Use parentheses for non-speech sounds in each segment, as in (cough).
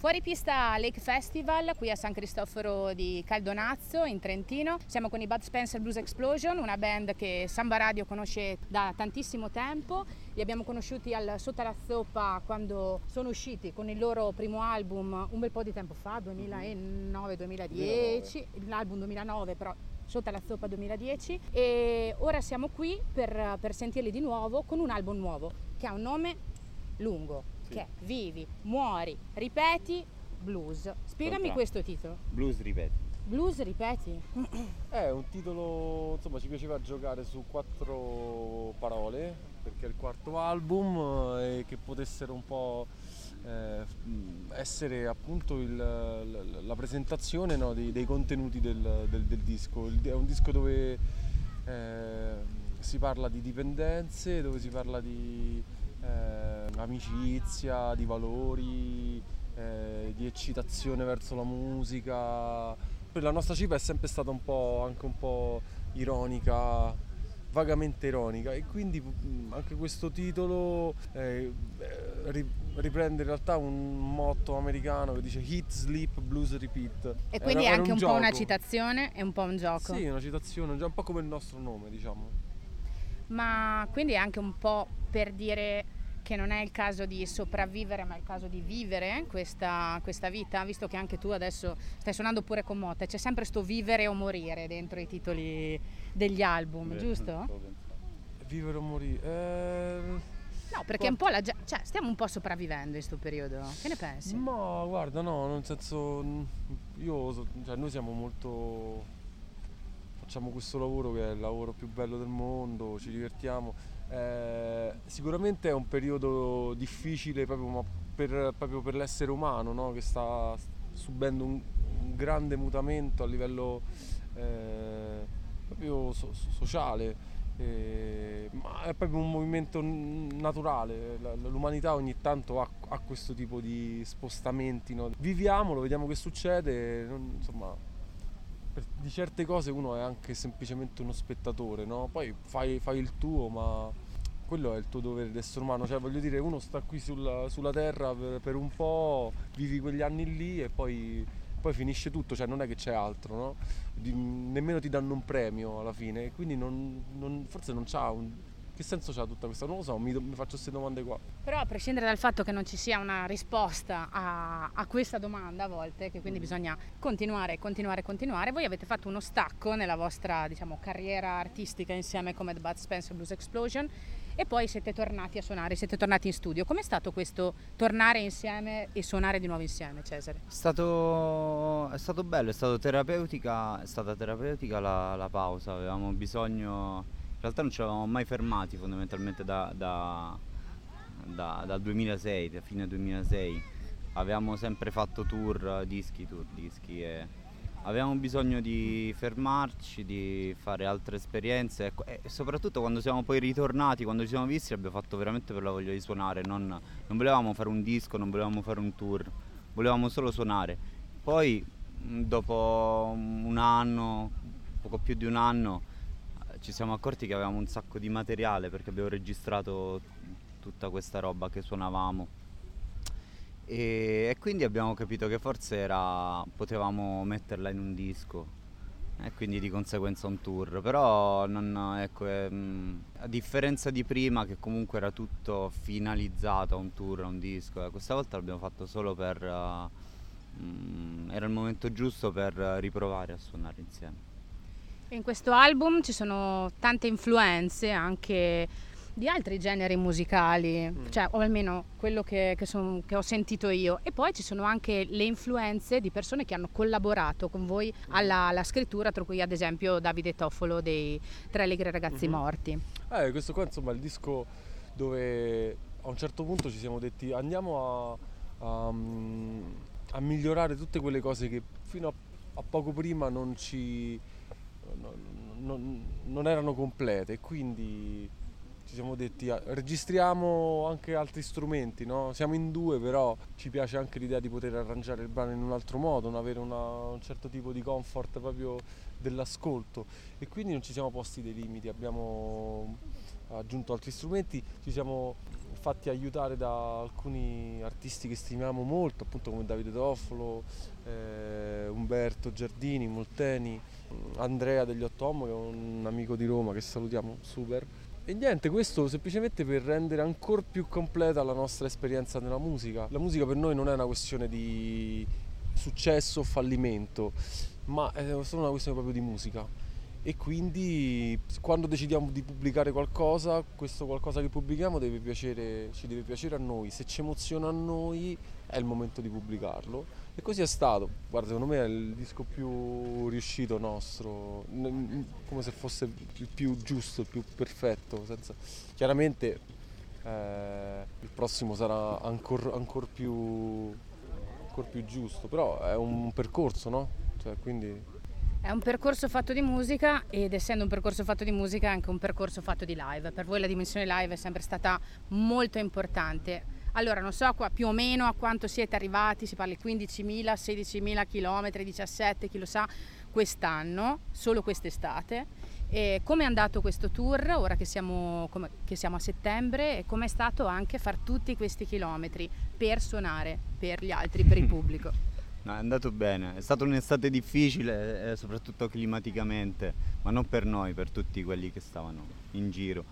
Fuori pista Lake Festival qui a San Cristoforo di Caldonazzo in Trentino. Siamo con i Bud Spencer Blues Explosion, una band che Samba Radio conosce da tantissimo tempo. Li abbiamo conosciuti al Sotto la Zoppa quando sono usciti con il loro primo album un bel po' di tempo fa, 2009-2010, l'album 2009 però sotto la zoppa 2010 e ora siamo qui per, per sentirli di nuovo con un album nuovo che ha un nome lungo sì. che è Vivi, muori, ripeti, blues. Spiegami Contra. questo titolo. Blues ripeti. Blues ripeti? (clears throat) È un titolo, insomma ci piaceva giocare su quattro parole perché è il quarto album eh, e che potessero un po' eh, essere appunto il, la, presentazione no, dei, dei, contenuti del, del, del, disco. È un disco dove eh, si parla di dipendenze, dove si parla di eh, amicizia, di valori, eh, di eccitazione verso la musica. Poi la nostra ciba è sempre stata un po', anche un po' ironica, vagamente ironica e quindi mm, anche questo titolo eh, riprende in realtà un motto americano che dice hit, sleep, blues, repeat. E quindi era, è anche un, un po' una citazione e un po' un gioco. Sì, una citazione, un po' come il nostro nome diciamo. Ma quindi è anche un po' per dire che non è il caso di sopravvivere ma è il caso di vivere questa, questa vita, visto che anche tu adesso stai suonando pure con Motte, c'è sempre sto vivere o morire dentro i titoli degli album, Beh, giusto? Vivere o morire... Eh... No, perché un po' la, cioè, stiamo un po' sopravvivendo in questo periodo. Che ne pensi? Ma guarda, no, nel senso, io, cioè, noi siamo molto. facciamo questo lavoro che è il lavoro più bello del mondo, ci divertiamo eh, sicuramente è un periodo difficile proprio per, proprio per l'essere umano no? che sta subendo un, un grande mutamento a livello eh, proprio so, sociale. Eh, ma è proprio un movimento naturale, l'umanità ogni tanto ha, ha questo tipo di spostamenti, no? viviamolo, vediamo che succede, non, insomma di certe cose uno è anche semplicemente uno spettatore, no? Poi fai, fai, il tuo, ma quello è il tuo dovere d'essere umano. Cioè, voglio dire, uno sta qui sulla, sulla terra per, per, un po', vivi quegli anni lì e poi, poi finisce tutto, cioè non è che c'è altro, no? Di, nemmeno ti danno un premio alla fine, quindi non, non, forse non c'ha un, che senso c'ha tutta questa? Non lo so, mi, mi, faccio queste domande qua. Però a prescindere dal fatto che non ci sia una risposta a, a questa domanda a volte, che quindi mm. bisogna continuare, continuare, continuare, voi avete fatto uno stacco nella vostra diciamo, carriera artistica insieme come The Bud Spencer Blues Explosion e poi siete tornati a suonare, siete tornati in studio. Com'è stato questo tornare insieme e suonare di nuovo insieme, Cesare? È stato, è stato bello, è, stato terapeutica, è stata terapeutica la, la pausa, avevamo bisogno in realtà non ci eravamo mai fermati fondamentalmente da, da, da, dal 2006, da fine 2006. Avevamo sempre fatto tour, dischi, tour, dischi e avevamo bisogno di fermarci, di fare altre esperienze ecco, e soprattutto quando siamo poi ritornati, quando ci siamo visti l'abbiamo fatto veramente per la voglia di suonare, non, non volevamo fare un disco, non volevamo fare un tour, volevamo solo suonare. Poi dopo un anno, poco più di un anno, ci siamo accorti che avevamo un sacco di materiale perché abbiamo registrato tutta questa roba che suonavamo e, quindi abbiamo capito che forse era, potevamo metterla in un disco. E quindi di conseguenza un tour. Però non, ecco, ehm, a differenza di prima che comunque era tutto finalizzato a un tour, a un disco eh, questa volta l'abbiamo fatto solo per uh, era il momento giusto per riprovare a suonare insieme. In questo album ci sono tante influenze anche di altri generi musicali, mm. cioè, o almeno quello che, che, son, che, ho sentito io. E poi ci sono anche le influenze di persone che hanno collaborato con voi alla, alla scrittura, tra cui ad esempio Davide Toffolo dei Tre Allegri Ragazzi mm-hmm. Morti. Eh, questo qua insomma è il disco dove a un certo punto ci siamo detti andiamo a, a, a migliorare tutte quelle cose che fino a, a poco prima non ci non, non erano complete quindi ci siamo detti ah, registriamo anche altri strumenti, no? siamo in due però ci piace anche l'idea di poter arrangiare il brano in un altro modo, non avere una, un certo tipo di comfort proprio dell'ascolto e quindi non ci siamo posti dei limiti, abbiamo aggiunto altri strumenti, ci siamo fatti aiutare da alcuni artisti che stimiamo molto, appunto come Davide Toffolo, eh, Umberto Giardini, Molteni, Andrea degli Ottomo che è un amico di Roma che salutiamo, super. E niente, questo semplicemente per rendere ancora più completa la nostra esperienza nella musica. La musica per noi non è una questione di successo o fallimento, ma è solo una questione proprio di musica. E quindi quando decidiamo di pubblicare qualcosa, questo qualcosa che pubblichiamo deve piacere, ci deve piacere a noi, se ci emoziona a noi è il momento di pubblicarlo e così è stato, guarda secondo me è il disco più riuscito nostro, come se fosse il più giusto, il più perfetto, senza... chiaramente eh, il prossimo sarà ancora ancor più, ancor più giusto, però è un percorso, no? Cioè, quindi è un percorso fatto di musica ed essendo un percorso fatto di musica è anche un percorso fatto di live. Per voi la dimensione live è sempre stata molto importante. Allora, non so qua, più o meno a quanto siete arrivati, si parla di 15.000, 16.000 km, 17, chi lo sa, quest'anno, solo quest'estate. E come è andato questo tour, ora che siamo, come, che siamo a settembre, e come è stato anche fare tutti questi chilometri per suonare per gli altri, per il (laughs) pubblico? No, è andato bene, è stata un'estate difficile, eh, soprattutto climaticamente, ma non per noi, per tutti quelli che stavano in giro.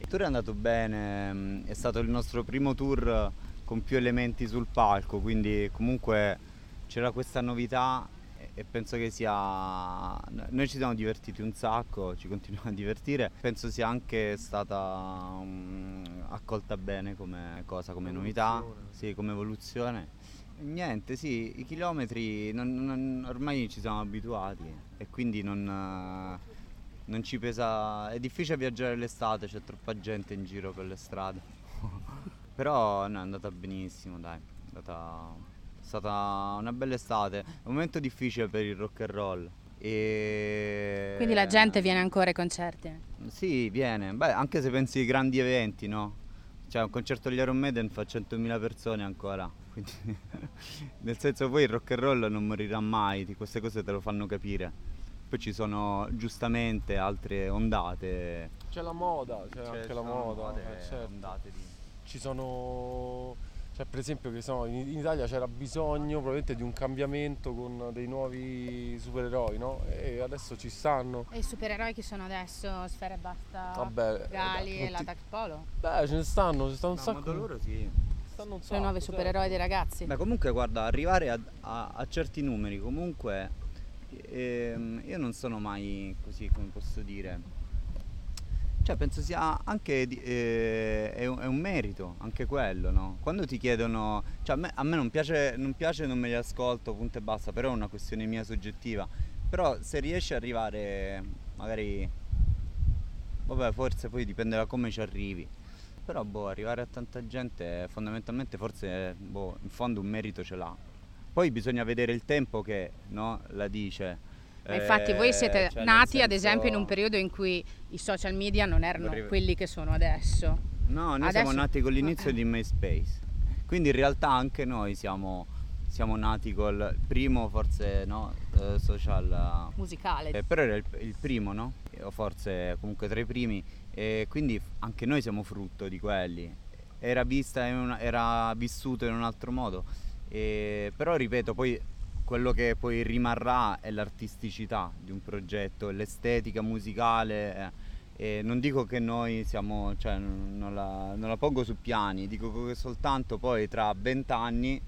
Il tour è andato bene, mm, è stato il nostro primo tour con più elementi sul palco, quindi comunque c'era questa novità e penso che sia... Noi ci siamo divertiti un sacco, ci continuiamo a divertire, penso sia anche stata um, accolta bene come cosa, come novità, sì, come evoluzione. Niente, sì, i chilometri non, non, ormai ci siamo abituati e quindi non, non, ci pesa. È difficile viaggiare l'estate, c'è troppa gente in giro per le strade. (laughs) Però no, è andata benissimo, dai. È, andata, è stata una bella estate. È un momento difficile per il rock and roll. E... Quindi la gente viene ancora ai concerti? Sì, viene. Beh, anche se pensi ai grandi eventi, no? Cioè un concerto degli Iron Maiden fa 100.000 persone ancora (laughs) quindi, nel senso poi il rock and roll non morirà mai, queste cose te lo fanno capire. Poi ci sono giustamente altre ondate. C'è la moda, c'è, c'è anche la moda. Eh, certo. di... Ci sono cioè, per esempio che so, in, in, Italia c'era bisogno probabilmente di un cambiamento con dei nuovi supereroi, no? E adesso ci stanno. E i supereroi che sono adesso? Sfera e Basta, Vabbè, Gali eh, e la Polo? Beh, ce ne stanno, ce ne stanno un no, sacco. loro sì stanno un sacco. Le nuove supereroi dei ragazzi. Beh, comunque, guarda, arrivare a, a, a certi numeri, comunque, ehm, io non sono mai così, come posso dire. Cioè, penso sia anche eh, è, un, è, un, merito, anche quello, no? Quando ti chiedono, cioè a me, a me non, piace, non piace, non me li ascolto, punto e basta, però è una questione mia soggettiva. Però se riesci ad arrivare, magari, vabbè, forse poi dipende da come ci arrivi però boh, arrivare a tanta gente fondamentalmente forse boh, in fondo un merito ce l'ha. Poi bisogna vedere il tempo che no, la dice. Ma infatti voi siete eh, cioè nati senso... ad esempio in un periodo in cui i social media non erano Vorrei... quelli che sono adesso. No, noi adesso... siamo nati con l'inizio eh. di MySpace. Quindi in realtà anche noi siamo, siamo nati col primo forse no, uh, social... Musicale. Eh, però era il, il primo, no? O forse comunque tra i primi e quindi anche noi siamo frutto di quelli. Era, vista una, era vissuto in un altro modo, e, però ripeto, poi quello che poi rimarrà è l'artisticità di un progetto, l'estetica musicale. Eh, non dico che noi siamo, cioè, non, la, non la pongo su piani, dico che soltanto poi tra vent'anni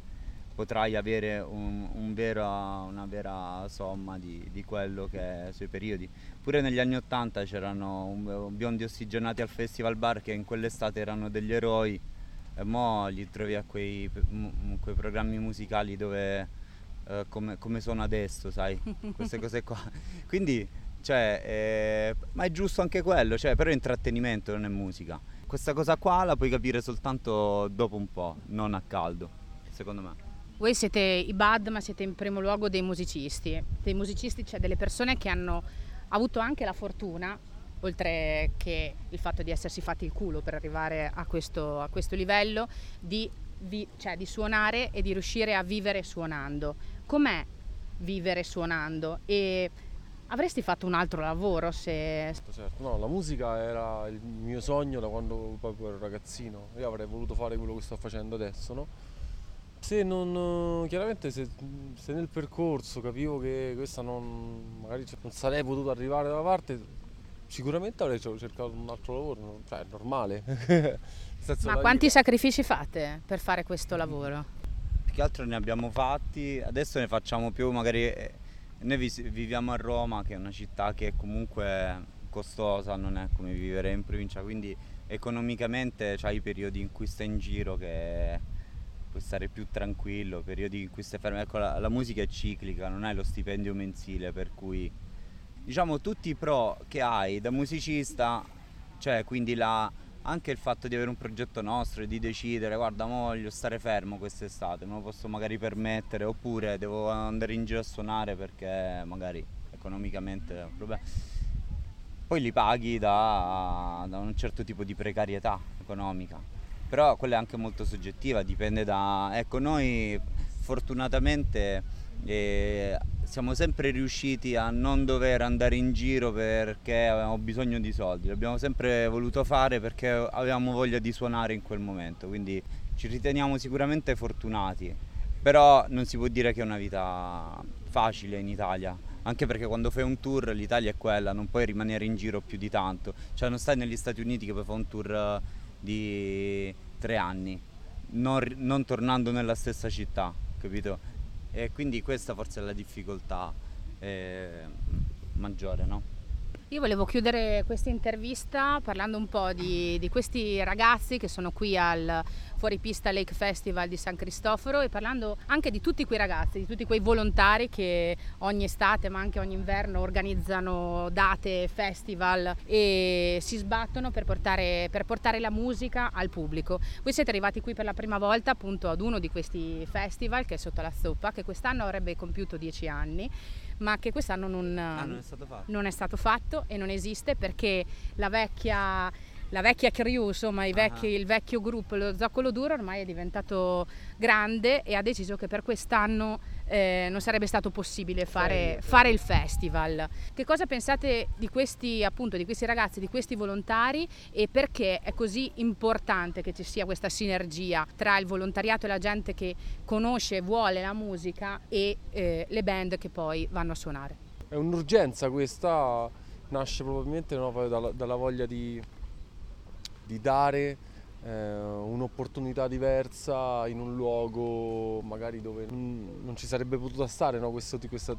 potrai avere un, un vera, una vera somma di, di, quello che è sui periodi. Pure negli anni Ottanta c'erano un, biondi ossigenati al Festival Bar che in quell'estate erano degli eroi e mo li trovi a quei, quei programmi musicali dove eh, come, come, sono adesso, sai, (laughs) queste cose qua. Quindi, cioè, eh, ma è giusto anche quello, cioè, però è intrattenimento, non è musica. Questa cosa qua la puoi capire soltanto dopo un po', non a caldo, secondo me. Voi siete i bad, ma siete in primo luogo dei musicisti. Dei musicisti, cioè delle persone che hanno avuto anche la fortuna, oltre che il fatto di essersi fatti il culo per arrivare a questo, a questo livello, di, di, cioè di suonare e di riuscire a vivere suonando. Com'è vivere suonando? E Avresti fatto un altro lavoro se... Certo, no, la musica era il mio sogno da quando proprio ero ragazzino. Io avrei voluto fare quello che sto facendo adesso, no? Se non, chiaramente se, se nel percorso capivo che questa non, magari non sarei potuto arrivare da una parte, sicuramente avrei cercato un altro lavoro, cioè è normale. (laughs) Ma quanti vita. sacrifici fate per fare questo lavoro? Più che altro ne abbiamo fatti, adesso ne facciamo più, magari eh, noi viviamo a Roma che è una città che è comunque costosa, non è come vivere in provincia, quindi economicamente c'hai i periodi in cui stai in giro che puoi stare più tranquillo, periodi in cui stai fermo. Ecco, la, la musica è ciclica, non hai lo stipendio mensile, per cui diciamo tutti i pro che hai da musicista, cioè quindi la, anche il fatto di avere un progetto nostro e di decidere, guarda, voglio stare fermo quest'estate, me lo posso magari permettere, oppure devo andare in giro a suonare perché magari economicamente è un problema. Poi li paghi da, da un certo tipo di precarietà economica però quella è anche molto soggettiva, dipende da... Ecco, noi fortunatamente eh, siamo sempre riusciti a non dover andare in giro perché avevamo bisogno di soldi, l'abbiamo sempre voluto fare perché avevamo voglia di suonare in quel momento, quindi ci riteniamo sicuramente fortunati, però non si può dire che è una vita facile in Italia, anche perché quando fai un tour l'Italia è quella, non puoi rimanere in giro più di tanto, cioè non stai negli Stati Uniti che puoi fare un tour di tre anni, non, non tornando nella stessa città, capito? E quindi questa forse è la difficoltà eh, maggiore, no? Io volevo chiudere questa intervista parlando un po' di, di, questi ragazzi che sono qui al Fuoripista Lake Festival di San Cristoforo e parlando anche di tutti quei ragazzi, di tutti quei volontari che ogni estate ma anche ogni inverno organizzano date, festival e si sbattono per portare, per portare la musica al pubblico. Voi siete arrivati qui per la prima volta appunto ad uno di questi festival che è sotto la zoppa, che quest'anno avrebbe compiuto dieci anni ma che quest'anno non, ah, non, è non, è stato fatto e non esiste perché la vecchia, la vecchia crew, insomma vecchi, uh-huh. il vecchio gruppo, lo Zoccolo Duro ormai è diventato grande e ha deciso che per quest'anno eh, non sarebbe stato possibile fare, fare, il festival. Che cosa pensate di questi, appunto, di questi ragazzi, di questi volontari e perché è così importante che ci sia questa sinergia tra il volontariato e la gente che conosce e vuole la musica e eh, le band che poi vanno a suonare? È un'urgenza questa, nasce probabilmente no, dalla, dalla, voglia di, di dare eh, un'opportunità diversa in un luogo magari dove non ci sarebbe potuta stare no, questo, questa,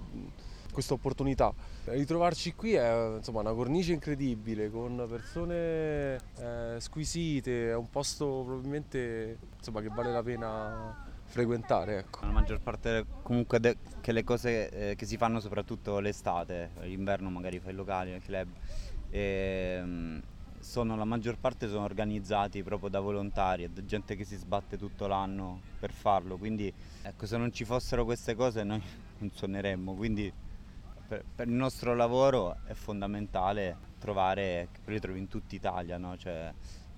questa opportunità. Ritrovarci qui è insomma, una cornice incredibile con persone eh, squisite, è un posto probabilmente insomma, che vale la pena frequentare. Ecco. La maggior parte comunque de- che le cose eh, che si fanno soprattutto l'estate, l'inverno magari fai locali, nel club. E, ehm, sono, la maggior parte sono organizzati proprio da volontari, da gente che si sbatte tutto l'anno per farlo, quindi ecco, se non ci fossero queste cose noi (laughs) non suoneremmo, quindi per, per il nostro lavoro è fondamentale trovare, li trovi in tutta Italia, no? cioè,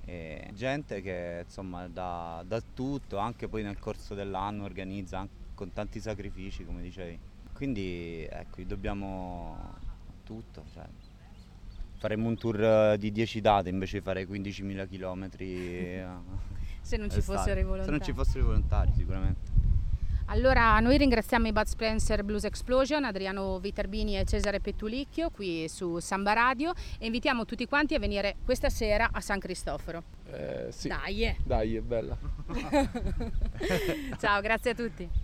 eh, gente che insomma da, da, tutto, anche poi nel corso dell'anno organizza con tanti sacrifici come dicevi. Quindi ecco, dobbiamo tutto. Cioè, faremmo un tour eh, di 10 date invece di fare 15.000 km. Se non ci fossero i volontari. Se non ci fossero i volontari sicuramente. Allora, noi ringraziamo i Bud Spencer Blues Explosion, Adriano Viterbini e Cesare Pettulicchio qui su Samba Radio e invitiamo tutti quanti a venire questa sera a San Cristoforo. Eh, sì. Dai! Dai, è bella. (laughs) (laughs) Ciao, grazie a tutti.